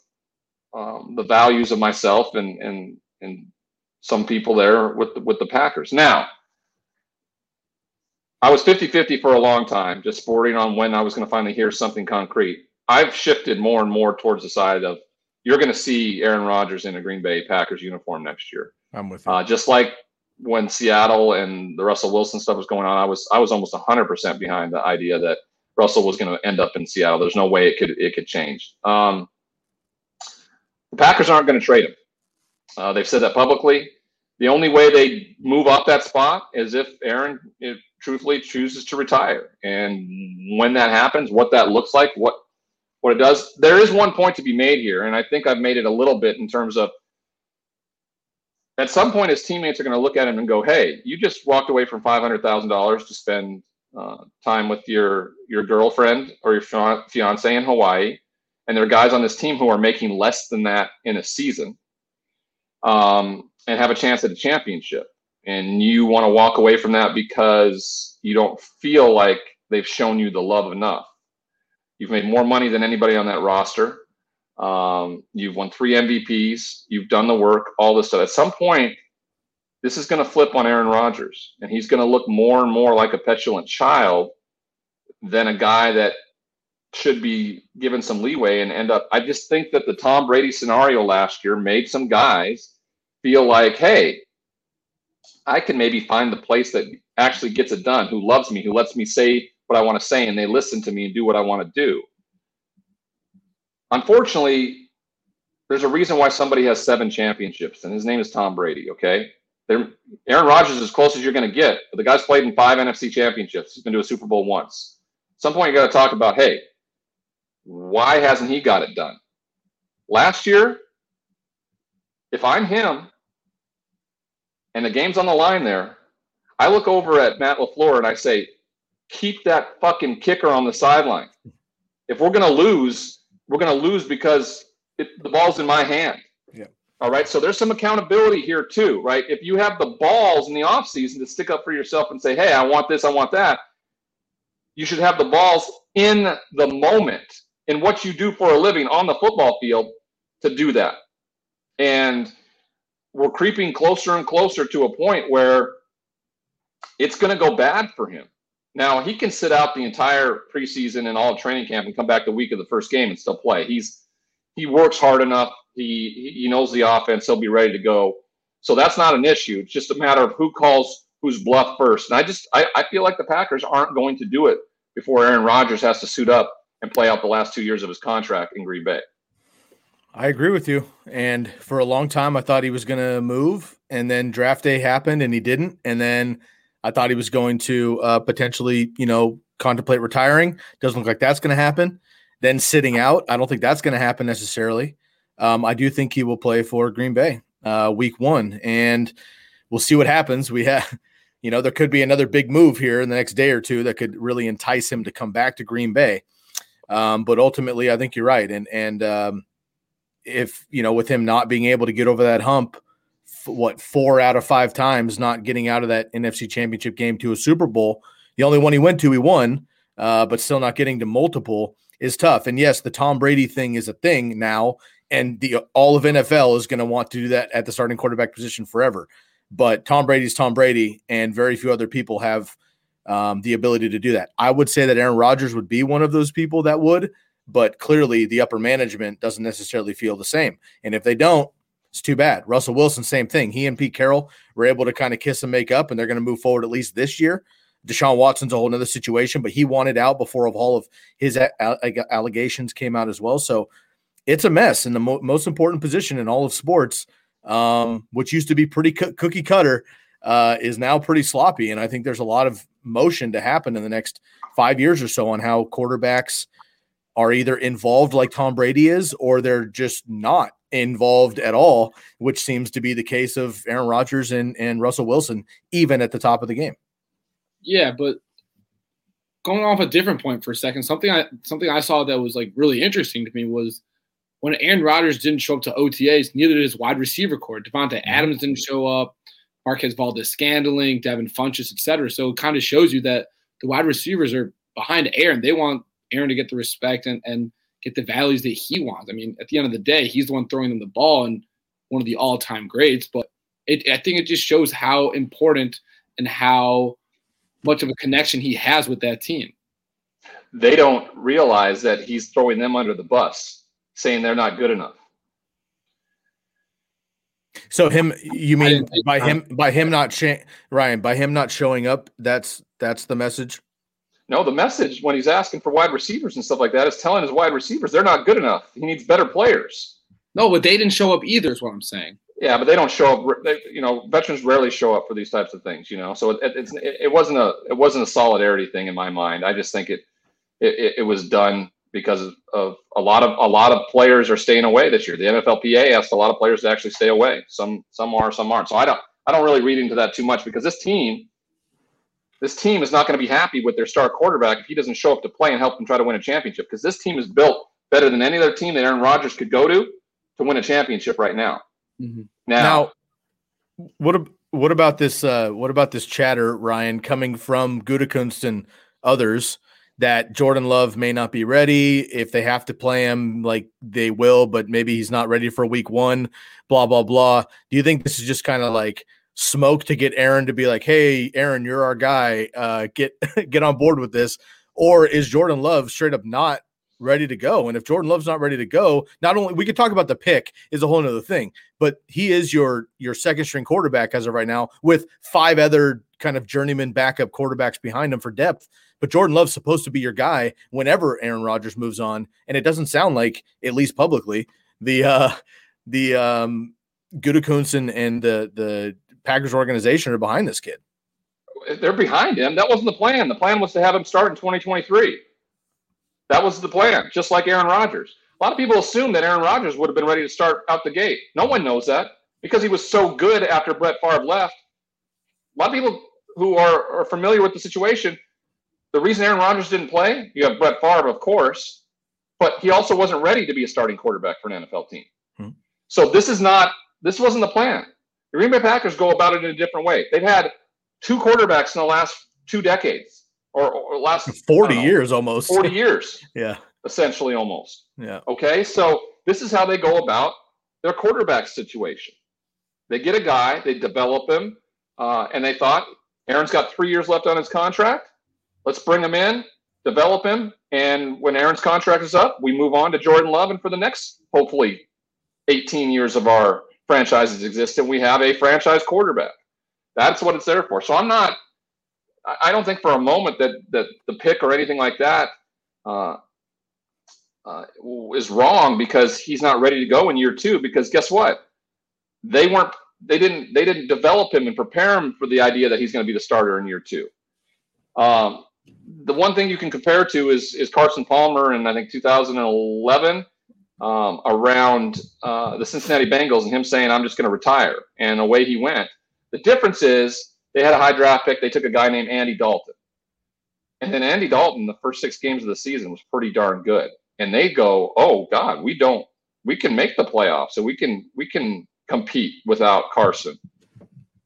um, the values of myself and and and some people there with the, with the Packers. Now, I was 50-50 for a long time, just sporting on when I was going to finally hear something concrete. I've shifted more and more towards the side of you're going to see Aaron Rodgers in a Green Bay Packers uniform next year. I'm with you. Uh, just like when Seattle and the Russell Wilson stuff was going on, I was I was almost 100% behind the idea that Russell was going to end up in Seattle. There's no way it could it could change. Um, the Packers aren't going to trade him. Uh, they've said that publicly. The only way they move up that spot is if Aaron, if, truthfully, chooses to retire. And when that happens, what that looks like, what what it does, there is one point to be made here, and I think I've made it a little bit in terms of at some point his teammates are going to look at him and go, "Hey, you just walked away from five hundred thousand dollars to spend uh, time with your your girlfriend or your fiance in Hawaii, and there are guys on this team who are making less than that in a season, um, and have a chance at a championship, and you want to walk away from that because you don't feel like they've shown you the love enough. You've made more money than anybody on that roster." Um, you've won three MVPs. You've done the work, all this stuff. At some point, this is going to flip on Aaron Rodgers, and he's going to look more and more like a petulant child than a guy that should be given some leeway and end up. I just think that the Tom Brady scenario last year made some guys feel like, hey, I can maybe find the place that actually gets it done, who loves me, who lets me say what I want to say, and they listen to me and do what I want to do. Unfortunately, there's a reason why somebody has seven championships, and his name is Tom Brady. Okay, They're, Aaron Rodgers is as close as you're going to get, but the guy's played in five NFC championships. He's been to a Super Bowl once. At some point, you got to talk about, hey, why hasn't he got it done? Last year, if I'm him, and the game's on the line there, I look over at Matt LaFleur and I say, keep that fucking kicker on the sideline. If we're going to lose, we're going to lose because it, the ball's in my hand. Yeah. All right. So there's some accountability here too, right? If you have the balls in the offseason to stick up for yourself and say, hey, I want this, I want that, you should have the balls in the moment in what you do for a living on the football field to do that. And we're creeping closer and closer to a point where it's going to go bad for him. Now he can sit out the entire preseason and all training camp and come back the week of the first game and still play. He's he works hard enough. He he knows the offense. He'll be ready to go. So that's not an issue. It's just a matter of who calls whose bluff first. And I just I, I feel like the Packers aren't going to do it before Aaron Rodgers has to suit up and play out the last two years of his contract in Green Bay. I agree with you. And for a long time, I thought he was going to move, and then draft day happened, and he didn't. And then I thought he was going to uh, potentially, you know, contemplate retiring. Doesn't look like that's going to happen. Then sitting out, I don't think that's going to happen necessarily. Um, I do think he will play for Green Bay uh, week one, and we'll see what happens. We have, you know, there could be another big move here in the next day or two that could really entice him to come back to Green Bay. Um, but ultimately, I think you're right, and and um, if you know, with him not being able to get over that hump what four out of five times not getting out of that NFC Championship game to a Super Bowl. The only one he went to, he won, uh, but still not getting to multiple is tough. And yes, the Tom Brady thing is a thing now, and the all of NFL is going to want to do that at the starting quarterback position forever. But Tom Brady's Tom Brady, and very few other people have um, the ability to do that. I would say that Aaron Rodgers would be one of those people that would, but clearly the upper management doesn't necessarily feel the same. And if they don't, it's too bad. Russell Wilson, same thing. He and Pete Carroll were able to kind of kiss and make up, and they're going to move forward at least this year. Deshaun Watson's a whole other situation, but he wanted out before all of his allegations came out as well. So it's a mess in the mo- most important position in all of sports, um, which used to be pretty co- cookie cutter, uh, is now pretty sloppy. And I think there's a lot of motion to happen in the next five years or so on how quarterbacks are either involved like Tom Brady is, or they're just not involved at all, which seems to be the case of Aaron Rodgers and, and Russell Wilson, even at the top of the game. Yeah, but going off a different point for a second, something I something I saw that was like really interesting to me was when Aaron Rodgers didn't show up to OTAs, neither did his wide receiver corps. Davante mm-hmm. Adams didn't show up, Marquez Valdes-Scantling, Devin Funchess, etc. So it kind of shows you that the wide receivers are behind Aaron. They want Aaron to get the respect and, and get the values that he wants. I mean, at the end of the day, he's the one throwing them the ball and one of the all-time greats. But it, I think it just shows how important and how much of a connection he has with that team. They don't realize that he's throwing them under the bus, saying they're not good enough. So him, you mean by him by him not sh- Ryan by him not showing up? That's that's the message. No, the message when he's asking for wide receivers and stuff like that is telling his wide receivers they're not good enough. He needs better players. No, but they didn't show up either. Is what I'm saying. Yeah, but they don't show up. They, you know, veterans rarely show up for these types of things. You know, so it, it's it, it wasn't a it wasn't a solidarity thing in my mind. I just think it it, it was done because of, of, a lot of a lot of players are staying away this year. The NFLPA asked a lot of players to actually stay away. Some some are, some aren't. So I don't I don't really read into that too much because this team this team is not going to be happy with their star quarterback if he doesn't show up to play and help them try to win a championship. Because this team is built better than any other team that Aaron Rodgers could go to to win a championship right now. Mm-hmm. Now, now, what what about this? Uh, what about this chatter, Ryan, coming from Gutekunst and others that Jordan Love may not be ready if they have to play him, like they will, but maybe he's not ready for Week One. Blah blah blah. Do you think this is just kind of like? Smoke to get Aaron to be like, "Hey, Aaron, you're our guy. Uh, get get on board with this," or is Jordan Love straight up not ready to go? And if Jordan Love's not ready to go, not only we could talk about the pick is a whole other thing, but he is your your second string quarterback as of right now with five other kind of journeyman backup quarterbacks behind him for depth. But Jordan Love's supposed to be your guy whenever Aaron Rodgers moves on, and it doesn't sound like, at least publicly, the uh the um Gutekunst and, and the the Packers organization are behind this kid. They're behind him. That wasn't the plan. The plan was to have him start in 2023. That was the plan, just like Aaron Rodgers. A lot of people assume that Aaron Rodgers would have been ready to start out the gate. No one knows that because he was so good after Brett Favre left. A lot of people who are, are familiar with the situation, the reason Aaron Rodgers didn't play, you have Brett Favre, of course, but he also wasn't ready to be a starting quarterback for an NFL team. Hmm. So this is not, this wasn't the plan. The Green Bay Packers go about it in a different way. They've had two quarterbacks in the last two decades or, or last 40 years almost. 40 years. yeah. Essentially almost. Yeah. Okay. So this is how they go about their quarterback situation. They get a guy, they develop him, uh, and they thought Aaron's got three years left on his contract. Let's bring him in, develop him, and when Aaron's contract is up, we move on to Jordan Love, and for the next hopefully 18 years of our franchises exist and we have a franchise quarterback. That's what it's there for. So I'm not. I don't think for a moment that that the pick or anything like that uh, uh, is wrong because he's not ready to go in year two. Because guess what? They weren't. They didn't. They didn't develop him and prepare him for the idea that he's going to be the starter in year two. Um, the one thing you can compare to is is Carson Palmer in I think 2011 um, around uh, the Cincinnati Bengals and him saying, I'm just going to retire. And away he went. The difference is they had a high draft pick. They took a guy named Andy Dalton. And then Andy Dalton, the first six games of the season, was pretty darn good. And they go, oh God, we don't, we can make the playoffs, so we can we can compete without Carson.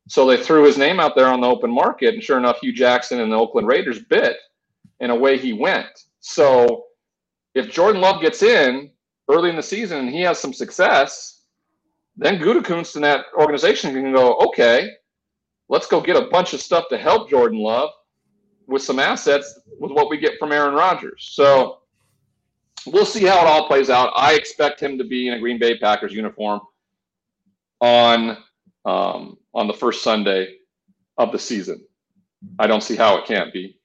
So they threw his name out there on the open market, and sure enough, Hue Jackson and the Oakland Raiders bit, and away he went. So if Jordan Love gets in, early in the season and he has some success, then Gutekunst and that organization can go, okay, let's go get a bunch of stuff to help Jordan Love with some assets with what we get from Aaron Rodgers. So we'll see how it all plays out. I expect him to be in a Green Bay Packers uniform on um, on the first Sunday of the season. I don't see how it can't be.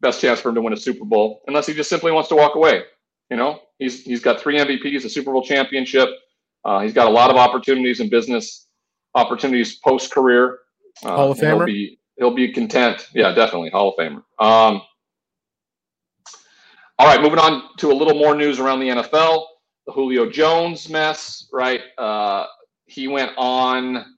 Best chance for him to win a Super Bowl, unless he just simply wants to walk away. You know, he's he's got three MVPs, a Super Bowl championship. Uh, he's got a lot of opportunities in business opportunities post career. Uh, Hall of Famer. He'll be he'll be content. Yeah, definitely Hall of Famer. Um, all right, moving on to a little more news around the NFL. The Julio Jones mess, right? Uh, he went on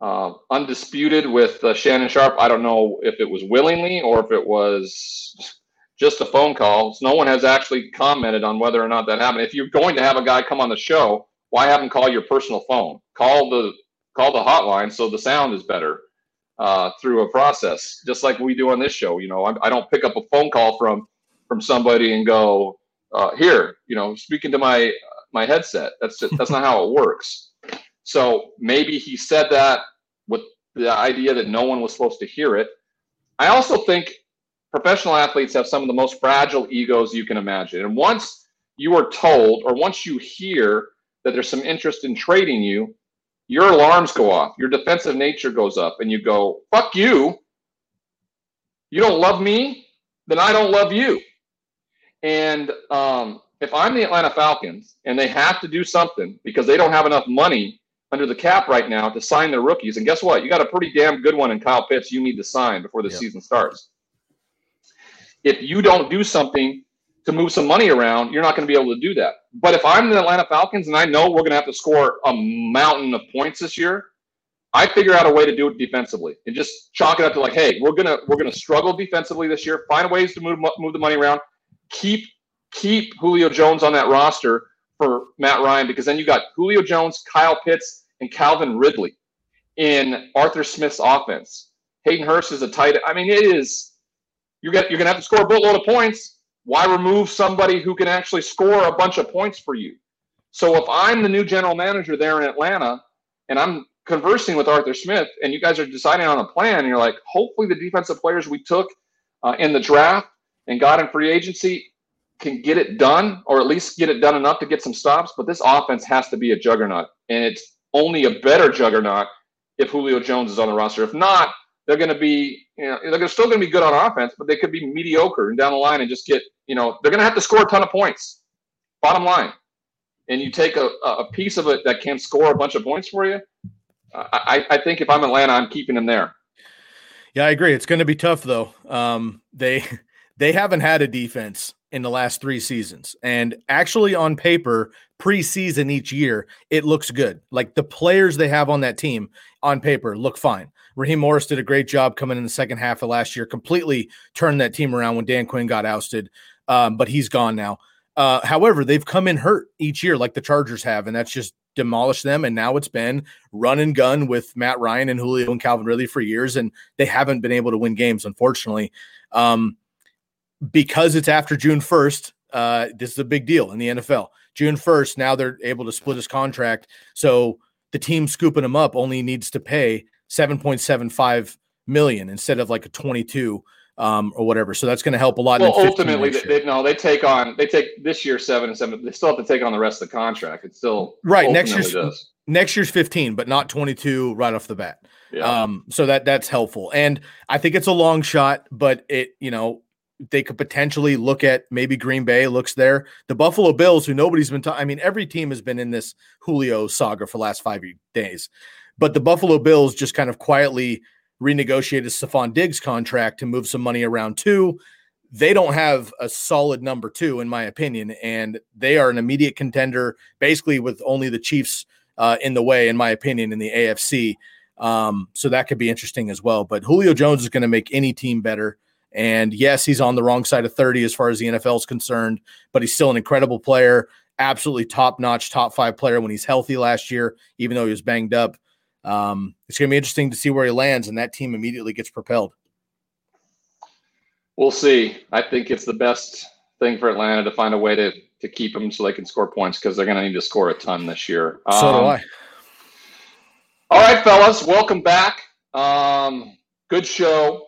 uh, undisputed with uh, Shannon Sharpe. I don't know if it was willingly or if it was just a phone call. So no one has actually commented on whether or not that happened. If you're going to have a guy come on the show, why have him call your personal phone? Call the call the hotline so the sound is better uh, through a process, just like we do on this show. You know, I, I don't pick up a phone call from from somebody and go uh, here. You know, speaking to my my headset. That's just, that's not how it works. So maybe he said that with the idea that no one was supposed to hear it. I also think professional athletes have some of the most fragile egos you can imagine. And once you are told, or once you hear that there's some interest in trading you, your alarms go off, your defensive nature goes up, and you go, fuck you. You don't love me, then I don't love you. And um, if I'm the Atlanta Falcons and they have to do something because they don't have enough money under the cap right now to sign their rookies, and guess what? You got a pretty damn good one in Kyle Pitts you need to sign before the yep. season starts if you don't do something to move some money around, you're not going to be able to do that. But if I'm the Atlanta Falcons and I know we're going to have to score a mountain of points this year, I figure out a way to do it defensively and just chalk it up to like, hey, we're gonna we're gonna struggle defensively this year. Find ways to move move the money around. Keep keep Julio Jones on that roster for Matt Ryan because then you got Julio Jones, Kyle Pitts, and Calvin Ridley in Arthur Smith's offense. Hayden Hurst is a tight. I mean, it is you're gonna you're gonna have to score a boatload of points. Why remove somebody who can actually score a bunch of points for you? So if I'm the new general manager there in Atlanta and I'm conversing with Arthur Smith and you guys are deciding on a plan, and you're like, hopefully the defensive players we took uh, in the draft and got in free agency can get it done, or at least get it done enough to get some stops. But this offense has to be a juggernaut, and it's only a better juggernaut if Julio Jones is on the roster. If not, they're going to be, you know, they're still going to be good on offense, but they could be mediocre and down the line and just get, you know, they're going to have to score a ton of points. Bottom line, and you take a, a piece of it that can score a bunch of points for you. I, I think if I'm Atlanta, I'm keeping them there. Yeah, I agree. It's going to be tough though. Um, they they haven't had a defense in the last three seasons, and actually on paper, preseason each year, it looks good. Like the players they have on that team on paper look fine. Raheem Morris did a great job coming in the second half of last year, completely turned that team around when Dan Quinn got ousted, um, but he's gone now. Uh, however, they've come in hurt each year, like the Chargers have, and that's just demolished them. And now it's been run and gun with Matt Ryan and Julio and Calvin Ridley for years, and they haven't been able to win games, unfortunately. Um, because it's after June 1st, uh, this is a big deal in the NFL. June 1st, now they're able to split his contract. So the team scooping him up only needs to pay 7.75 million instead of like a 22 um, or whatever. So that's going to help a lot. Well, ultimately, they, they, no, they take on they take this year seven and seven. They still have to take on the rest of the contract. It's still right next year's does. next year's 15, but not 22 right off the bat. Yeah. Um, so that that's helpful, and I think it's a long shot, but it you know they could potentially look at maybe Green Bay looks there. The Buffalo Bills, who nobody's been talking. I mean, every team has been in this Julio saga for the last five days. But the Buffalo Bills just kind of quietly renegotiated Stefon Diggs contract to move some money around too. They don't have a solid number two, in my opinion, and they are an immediate contender, basically with only the Chiefs uh, in the way, in my opinion, in the AFC. Um, so that could be interesting as well. But Julio Jones is going to make any team better. And yes, he's on the wrong side of 30 as far as the NFL is concerned, but he's still an incredible player, absolutely top notch, top five player when he's healthy last year, even though he was banged up. Um, it's going to be interesting to see where he lands, and that team immediately gets propelled. We'll see. I think it's the best thing for Atlanta to find a way to to keep him so they can score points because they're going to need to score a ton this year. Um, so do um, I. All right, fellas, welcome back. Um, good show.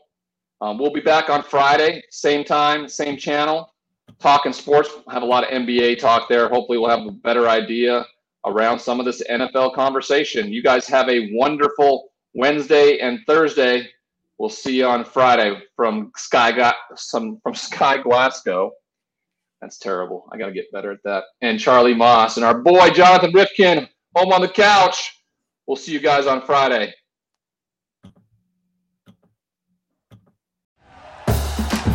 Um, we'll be back on Friday, same time, same channel, talking sports. We'll have a lot of NBA talk there. Hopefully, we'll have a better idea around some of this NFL conversation. You guys have a wonderful Wednesday and Thursday. We'll see you on Friday from Sky some from Sky Glasgow. That's terrible. I got to get better at that. And Charlie Moss and our boy Jonathan Rifkin home on the couch. We'll see you guys on Friday.